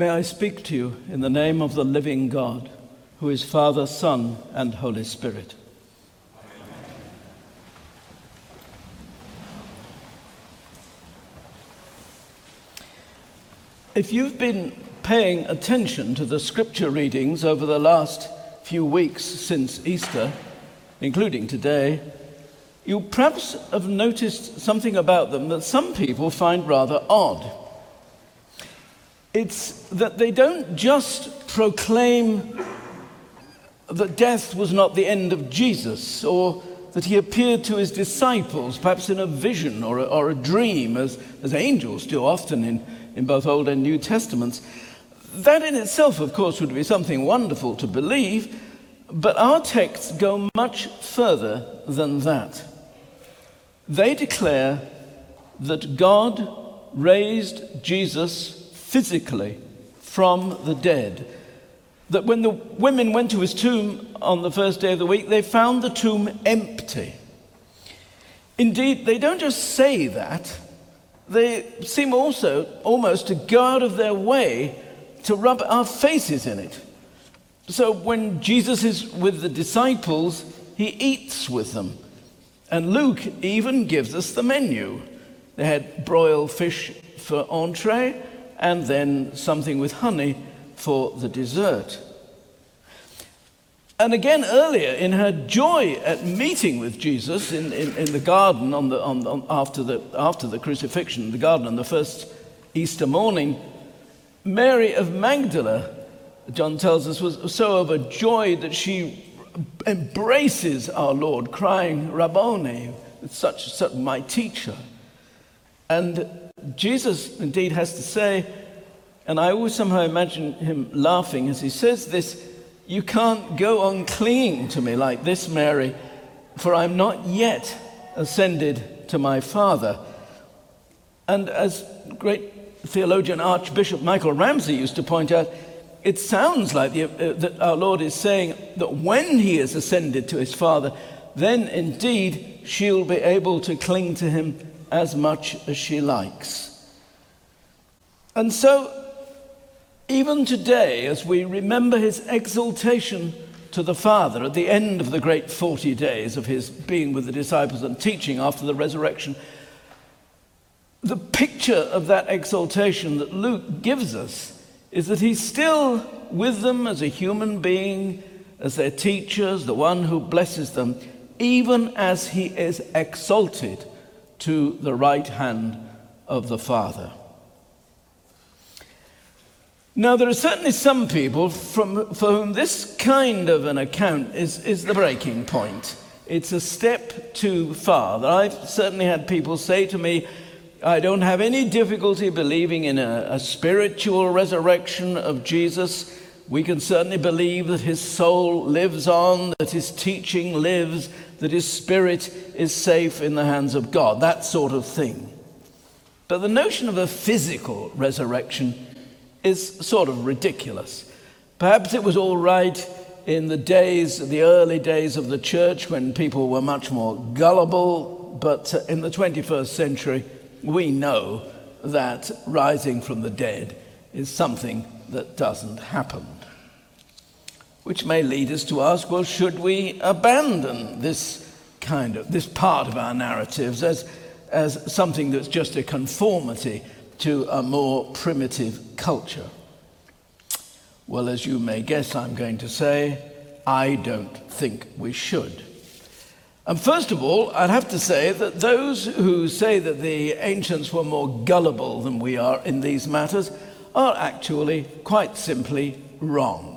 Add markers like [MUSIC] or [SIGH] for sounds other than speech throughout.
May I speak to you in the name of the living God, who is Father, Son, and Holy Spirit. If you've been paying attention to the scripture readings over the last few weeks since Easter, including today, you perhaps have noticed something about them that some people find rather odd. It's that they don't just proclaim that death was not the end of Jesus or that he appeared to his disciples, perhaps in a vision or a, or a dream, as, as angels do often in, in both Old and New Testaments. That in itself, of course, would be something wonderful to believe, but our texts go much further than that. They declare that God raised Jesus physically from the dead. That when the women went to his tomb on the first day of the week, they found the tomb empty. Indeed, they don't just say that, they seem also almost to go out of their way to rub our faces in it. So when Jesus is with the disciples, he eats with them. And Luke even gives us the menu. They had broiled fish for entree, and then something with honey for the dessert. And again, earlier, in her joy at meeting with Jesus in, in, in the garden on the, on, on, after, the, after the crucifixion, in the garden on the first Easter morning, Mary of Magdala, John tells us, was so overjoyed that she embraces our Lord, crying, Rabboni, such, such my teacher. And Jesus indeed has to say, and I always somehow imagine him laughing as he says this You can't go on clinging to me like this, Mary, for I'm not yet ascended to my Father. And as great theologian Archbishop Michael Ramsey used to point out, it sounds like the, uh, that our Lord is saying that when he is ascended to his Father, then indeed she'll be able to cling to him as much as she likes. And so, even today, as we remember his exaltation to the Father at the end of the great 40 days of his being with the disciples and teaching after the resurrection, the picture of that exaltation that Luke gives us is that he's still with them as a human being, as their teachers, the one who blesses them, even as he is exalted to the right hand of the Father. Now, there are certainly some people from, for whom this kind of an account is, is the breaking point. It's a step too far. I've certainly had people say to me, I don't have any difficulty believing in a, a spiritual resurrection of Jesus. We can certainly believe that his soul lives on, that his teaching lives, that his spirit is safe in the hands of God, that sort of thing. But the notion of a physical resurrection is sort of ridiculous. Perhaps it was all right in the days, the early days of the church when people were much more gullible, but in the 21st century, we know that rising from the dead is something that doesn't happen. Which may lead us to ask well, should we abandon this kind of, this part of our narratives as, as something that's just a conformity to a more primitive culture? Well, as you may guess, I'm going to say, I don't think we should. And first of all, I'd have to say that those who say that the ancients were more gullible than we are in these matters are actually quite simply wrong.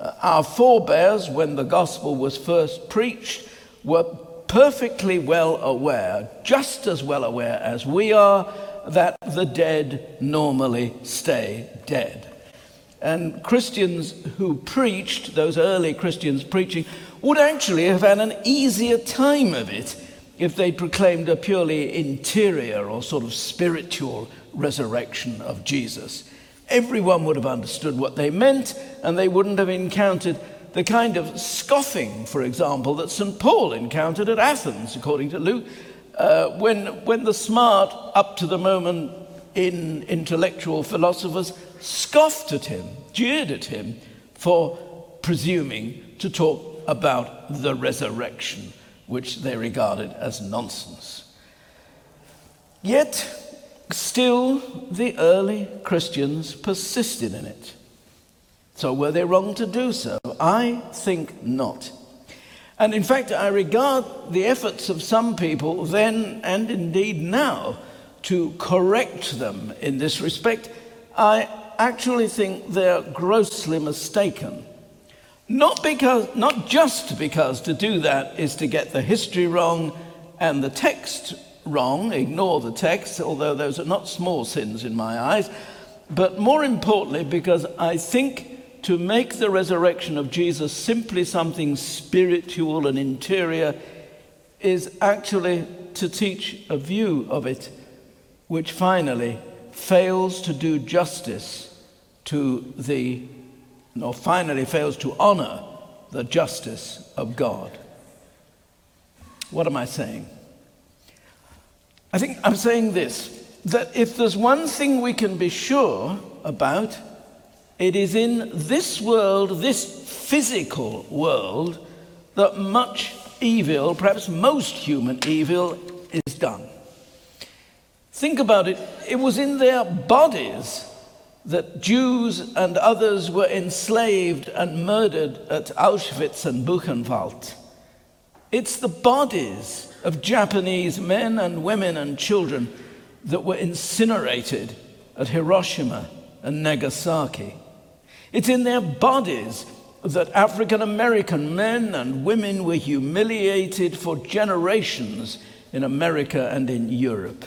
Uh, our forebears, when the gospel was first preached, were perfectly well aware, just as well aware as we are, that the dead normally stay dead. And Christians who preached, those early Christians preaching, would actually have had an easier time of it if they proclaimed a purely interior or sort of spiritual resurrection of Jesus. Everyone would have understood what they meant, and they wouldn't have encountered the kind of scoffing, for example, that St. Paul encountered at Athens, according to Luke, uh, when, when the smart, up to the moment in intellectual philosophers scoffed at him, jeered at him for presuming to talk about the resurrection, which they regarded as nonsense. Yet, still, the early Christians persisted in it. So, were they wrong to do so? I think not. And in fact, I regard the efforts of some people then and indeed now to correct them in this respect. I actually think they're grossly mistaken. Not, because, not just because to do that is to get the history wrong and the text wrong, ignore the text, although those are not small sins in my eyes, but more importantly, because I think to make the resurrection of Jesus simply something spiritual and interior is actually to teach a view of it which finally fails to do justice to the, or finally fails to honor the justice of God. What am I saying? I think I'm saying this that if there's one thing we can be sure about, it is in this world, this physical world, that much evil, perhaps most human evil, is done. Think about it. It was in their bodies that Jews and others were enslaved and murdered at Auschwitz and Buchenwald. It's the bodies of Japanese men and women and children that were incinerated at Hiroshima and Nagasaki. It's in their bodies that African American men and women were humiliated for generations in America and in Europe.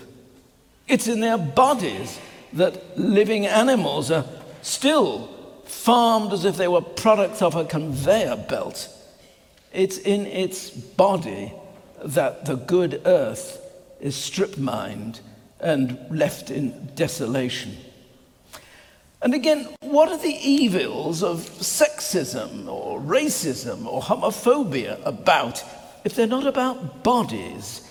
It's in their bodies that living animals are still farmed as if they were products of a conveyor belt. It's in its body that the good earth is strip mined and left in desolation. And again, what are the evils of sexism or racism or homophobia about if they're not about bodies?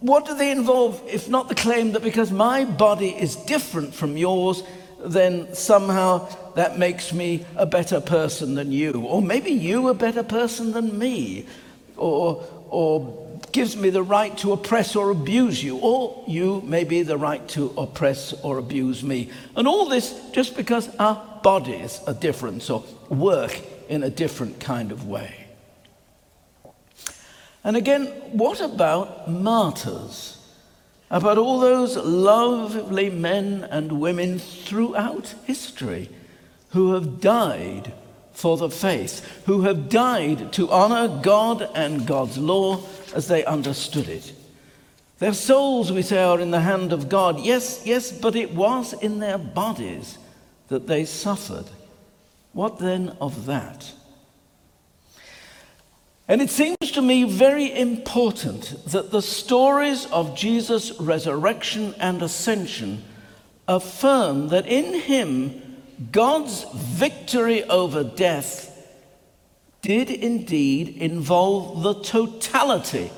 What do they involve if not the claim that because my body is different from yours, then somehow that makes me a better person than you? Or maybe you a better person than me? Or, or gives me the right to oppress or abuse you, or you may be the right to oppress or abuse me. And all this just because our bodies are different, so work in a different kind of way. And again, what about martyrs? About all those lovely men and women throughout history who have died for the faith, who have died to honor God and God's law as they understood it. Their souls, we say, are in the hand of God. Yes, yes, but it was in their bodies that they suffered. What then of that? And it seems to me very important that the stories of Jesus' resurrection and ascension affirm that in him, God's victory over death did indeed involve the totality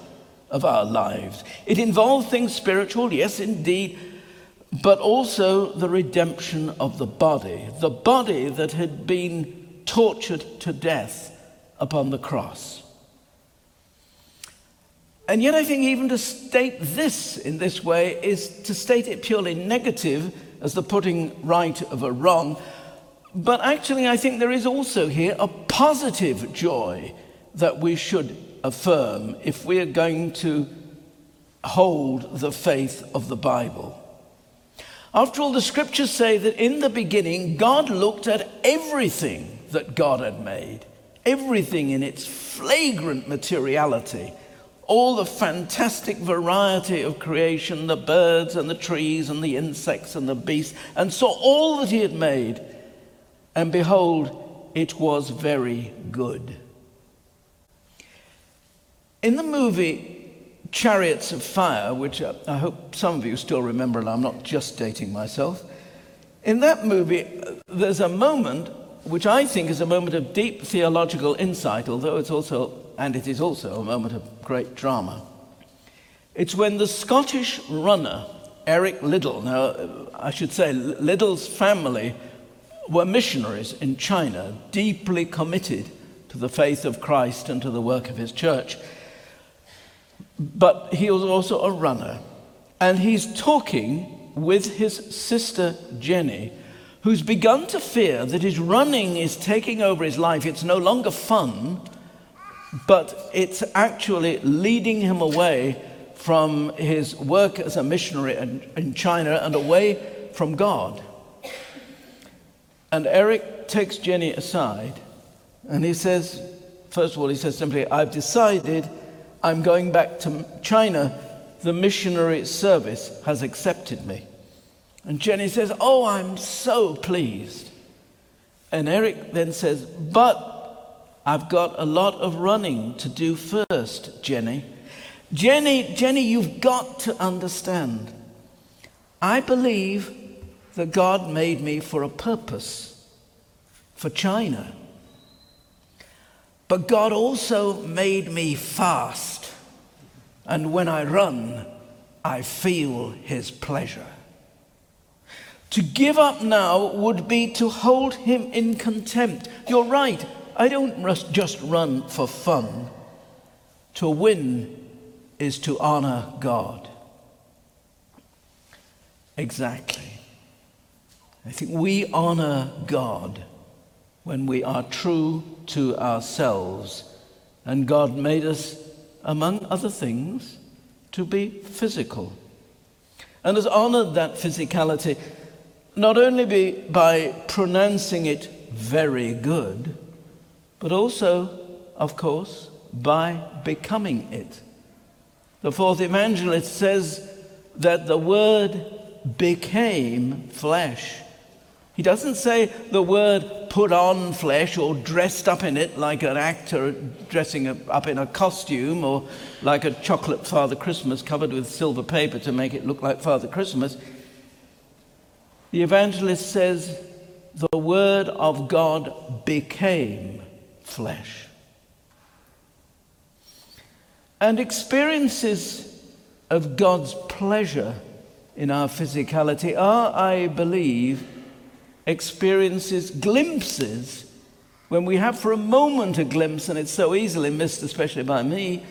of our lives. It involved things spiritual, yes, indeed, but also the redemption of the body, the body that had been tortured to death upon the cross. And yet, I think even to state this in this way is to state it purely negative as the putting right of a wrong but actually, I think there is also here a positive joy that we should affirm if we are going to hold the faith of the Bible. After all, the scriptures say that in the beginning, God looked at everything that God had made, everything in its flagrant materiality, all the fantastic variety of creation, the birds and the trees and the insects and the beasts, and saw all that he had made. And behold, it was very good. In the movie Chariots of Fire, which uh, I hope some of you still remember, and I'm not just dating myself, in that movie, uh, there's a moment which I think is a moment of deep theological insight, although it's also, and it is also a moment of great drama. It's when the Scottish runner, Eric Liddell, now I should say Liddell's family were missionaries in China, deeply committed to the faith of Christ and to the work of his church. But he was also a runner, and he's talking with his sister Jenny who's begun to fear that his running is taking over his life. It's no longer fun, but it's actually leading him away from his work as a missionary in China and away from God. And Eric takes Jenny aside and he says, first of all, he says simply, I've decided I'm going back to China. The missionary service has accepted me. And Jenny says, Oh, I'm so pleased. And Eric then says, But I've got a lot of running to do first, Jenny. Jenny, Jenny, you've got to understand. I believe that God made me for a purpose, for China. But God also made me fast. And when I run, I feel his pleasure. To give up now would be to hold him in contempt. You're right, I don't just run for fun. To win is to honor God. Exactly. I think we honor God when we are true to ourselves. And God made us, among other things, to be physical. And has honored that physicality not only by pronouncing it very good, but also, of course, by becoming it. The fourth evangelist says that the Word became flesh. He doesn't say the Word put on flesh or dressed up in it like an actor dressing up in a costume or like a chocolate Father Christmas covered with silver paper to make it look like Father Christmas. The evangelist says, the Word of God became flesh. And experiences of God's pleasure in our physicality are, I believe, experiences, glimpses, when we have for a moment a glimpse, and it's so easily missed, especially by me,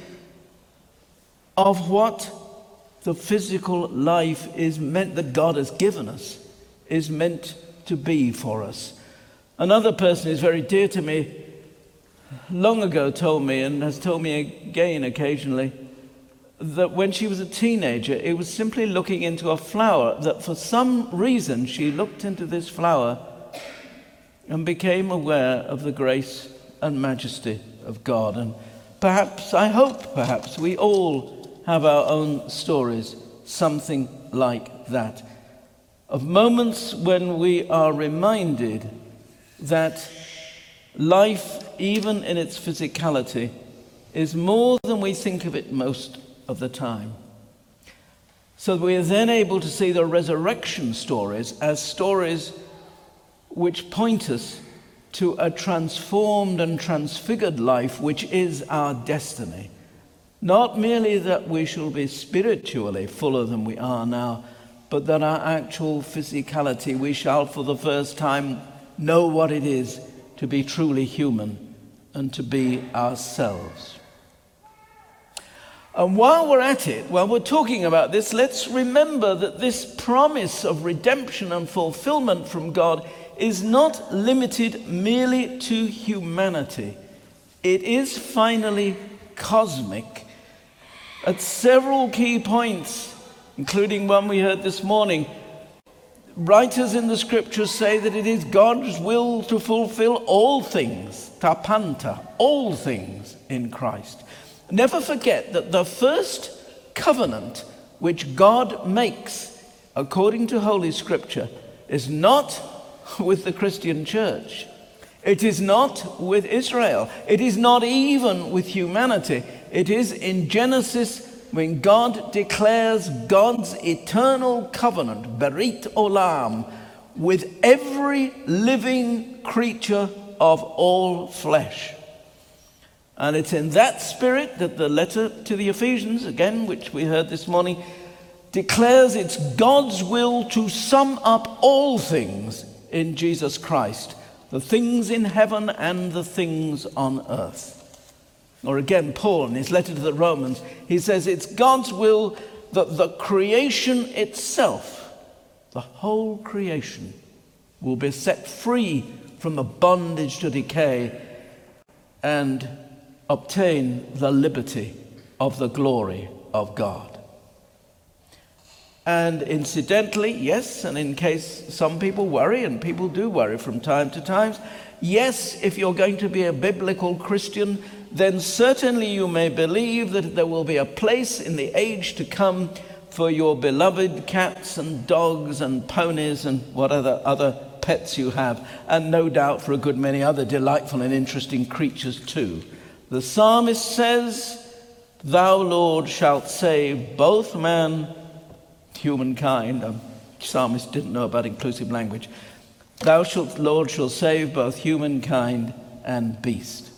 of what the physical life is meant that God has given us is meant to be for us. Another person who's very dear to me long ago told me, and has told me again occasionally, that when she was a teenager, it was simply looking into a flower, that for some reason she looked into this flower and became aware of the grace and majesty of God. And perhaps, I hope, perhaps, we all have our own stories, something like that of moments when we are reminded that life, even in its physicality, is more than we think of it most of the time. So we are then able to see the resurrection stories as stories which point us to a transformed and transfigured life, which is our destiny. Not merely that we shall be spiritually fuller than we are now, but that our actual physicality, we shall for the first time know what it is to be truly human and to be ourselves. And while we're at it, while we're talking about this, let's remember that this promise of redemption and fulfillment from God is not limited merely to humanity. It is finally cosmic. At several key points including one we heard this morning. Writers in the scriptures say that it is God's will to fulfill all things, ta panta, all things in Christ. Never forget that the first covenant which God makes according to Holy Scripture is not [LAUGHS] with the Christian church. It is not with Israel. It is not even with humanity. It is in Genesis when God declares God's eternal covenant, Berit Olam, with every living creature of all flesh. And it's in that spirit that the letter to the Ephesians, again, which we heard this morning, declares it's God's will to sum up all things in Jesus Christ, the things in heaven and the things on earth. Or again, Paul in his letter to the Romans, he says it's God's will that the creation itself, the whole creation, will be set free from the bondage to decay and obtain the liberty of the glory of God. And incidentally, yes, and in case some people worry, and people do worry from time to time, yes, if you're going to be a biblical Christian, then certainly you may believe that there will be a place in the age to come for your beloved cats and dogs and ponies and whatever other pets you have, and no doubt for a good many other delightful and interesting creatures too. The psalmist says, Thou, Lord, shalt save both man, humankind. The psalmist didn't know about inclusive language. Thou, shalt, Lord, shall save both humankind and beast.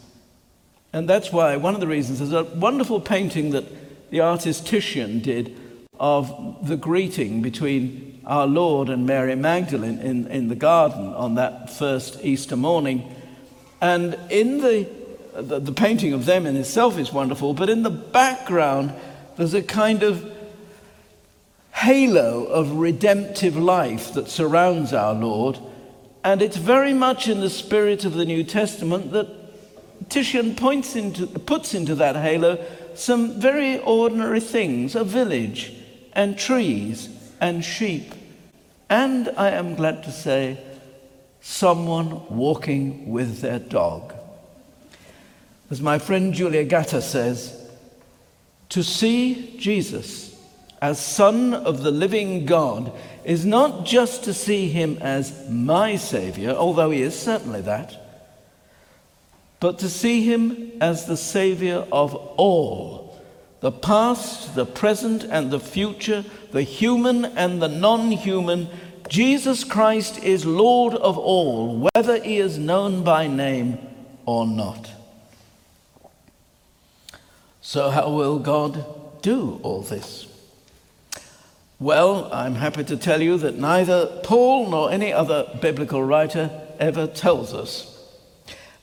And that's why one of the reasons there's a wonderful painting that the artist Titian did of the greeting between our Lord and Mary Magdalene in, in the garden on that first Easter morning. And in the, the, the painting of them in itself is wonderful, but in the background, there's a kind of halo of redemptive life that surrounds our Lord. And it's very much in the spirit of the New Testament that Titian points into, puts into that halo some very ordinary things a village, and trees, and sheep, and I am glad to say, someone walking with their dog. As my friend Julia Gatta says, to see Jesus as Son of the living God is not just to see him as my Savior, although he is certainly that but to see him as the Savior of all the past, the present, and the future, the human and the non human. Jesus Christ is Lord of all, whether he is known by name or not. So, how will God do all this? Well, I'm happy to tell you that neither Paul nor any other biblical writer ever tells us.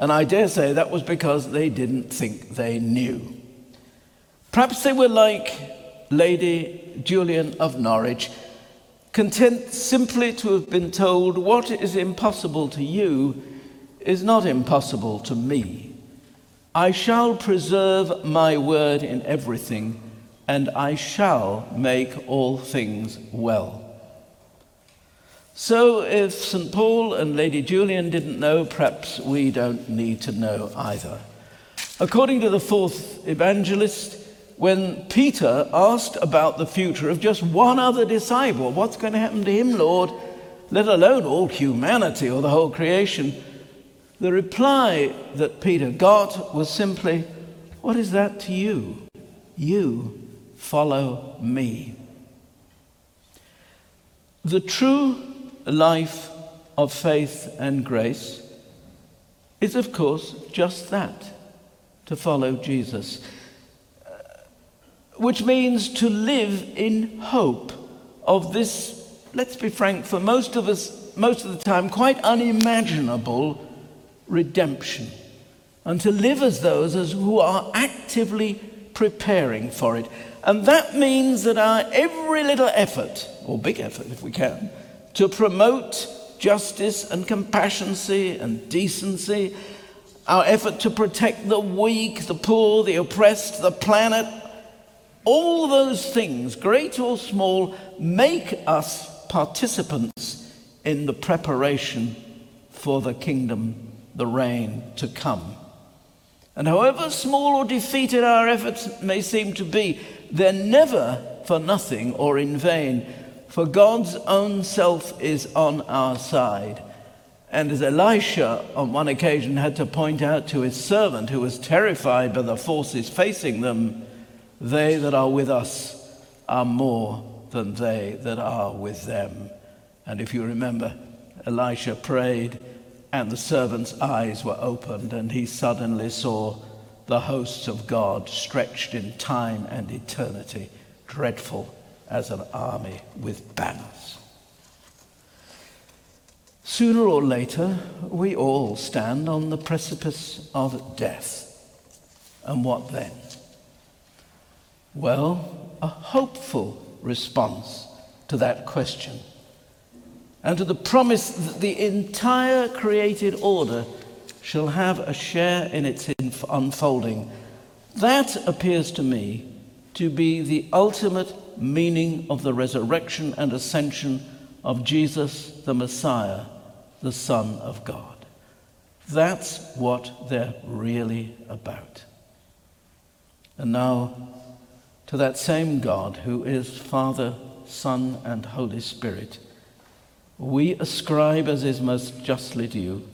And I dare say that was because they didn't think they knew. Perhaps they were like Lady Julian of Norwich, content simply to have been told what is impossible to you is not impossible to me. I shall preserve my word in everything, and I shall make all things well. So, if St. Paul and Lady Julian didn't know, perhaps we don't need to know either. According to the fourth evangelist, when Peter asked about the future of just one other disciple, what's going to happen to him, Lord, let alone all humanity or the whole creation, the reply that Peter got was simply, What is that to you? You follow me. The true life of faith and grace is, of course, just that to follow Jesus, uh, which means to live in hope of this, let's be frank, for most of us, most of the time, quite unimaginable redemption, and to live as those as who are actively preparing for it. And that means that our every little effort, or big effort if we can, to promote justice and compassioncy and decency, our effort to protect the weak, the poor, the oppressed, the planet, all those things, great or small, make us participants in the preparation for the kingdom, the reign to come. And however small or defeated our efforts may seem to be, they're never for nothing or in vain, for God's own self is on our side. And as Elisha on one occasion had to point out to his servant, who was terrified by the forces facing them, they that are with us are more than they that are with them. And if you remember, Elisha prayed, and the servant's eyes were opened, and he suddenly saw the hosts of God stretched in time and eternity, dreadful as an army with banners. Sooner or later, we all stand on the precipice of death. And what then? Well, a hopeful response to that question and to the promise that the entire created order shall have a share in its unfolding. That appears to me to be the ultimate meaning of the resurrection and ascension of Jesus the Messiah the Son of God. That's what they're really about. And now, to that same God who is Father, Son, and Holy Spirit, we ascribe as is most justly due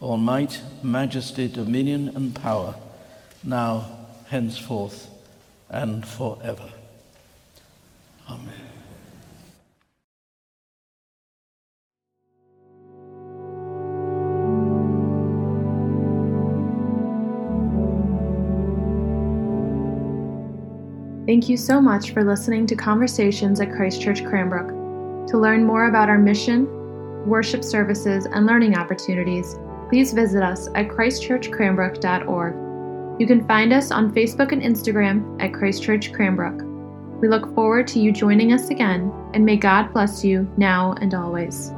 all might, majesty, dominion, and power, now, henceforth, and forever. Amen. Thank you so much for listening to Conversations at Christ Church Cranbrook. To learn more about our mission, worship services, and learning opportunities, please visit us at christchurchcranbrook.org. You can find us on Facebook and Instagram at Christchurch Cranbrook. We look forward to you joining us again, and may God bless you now and always.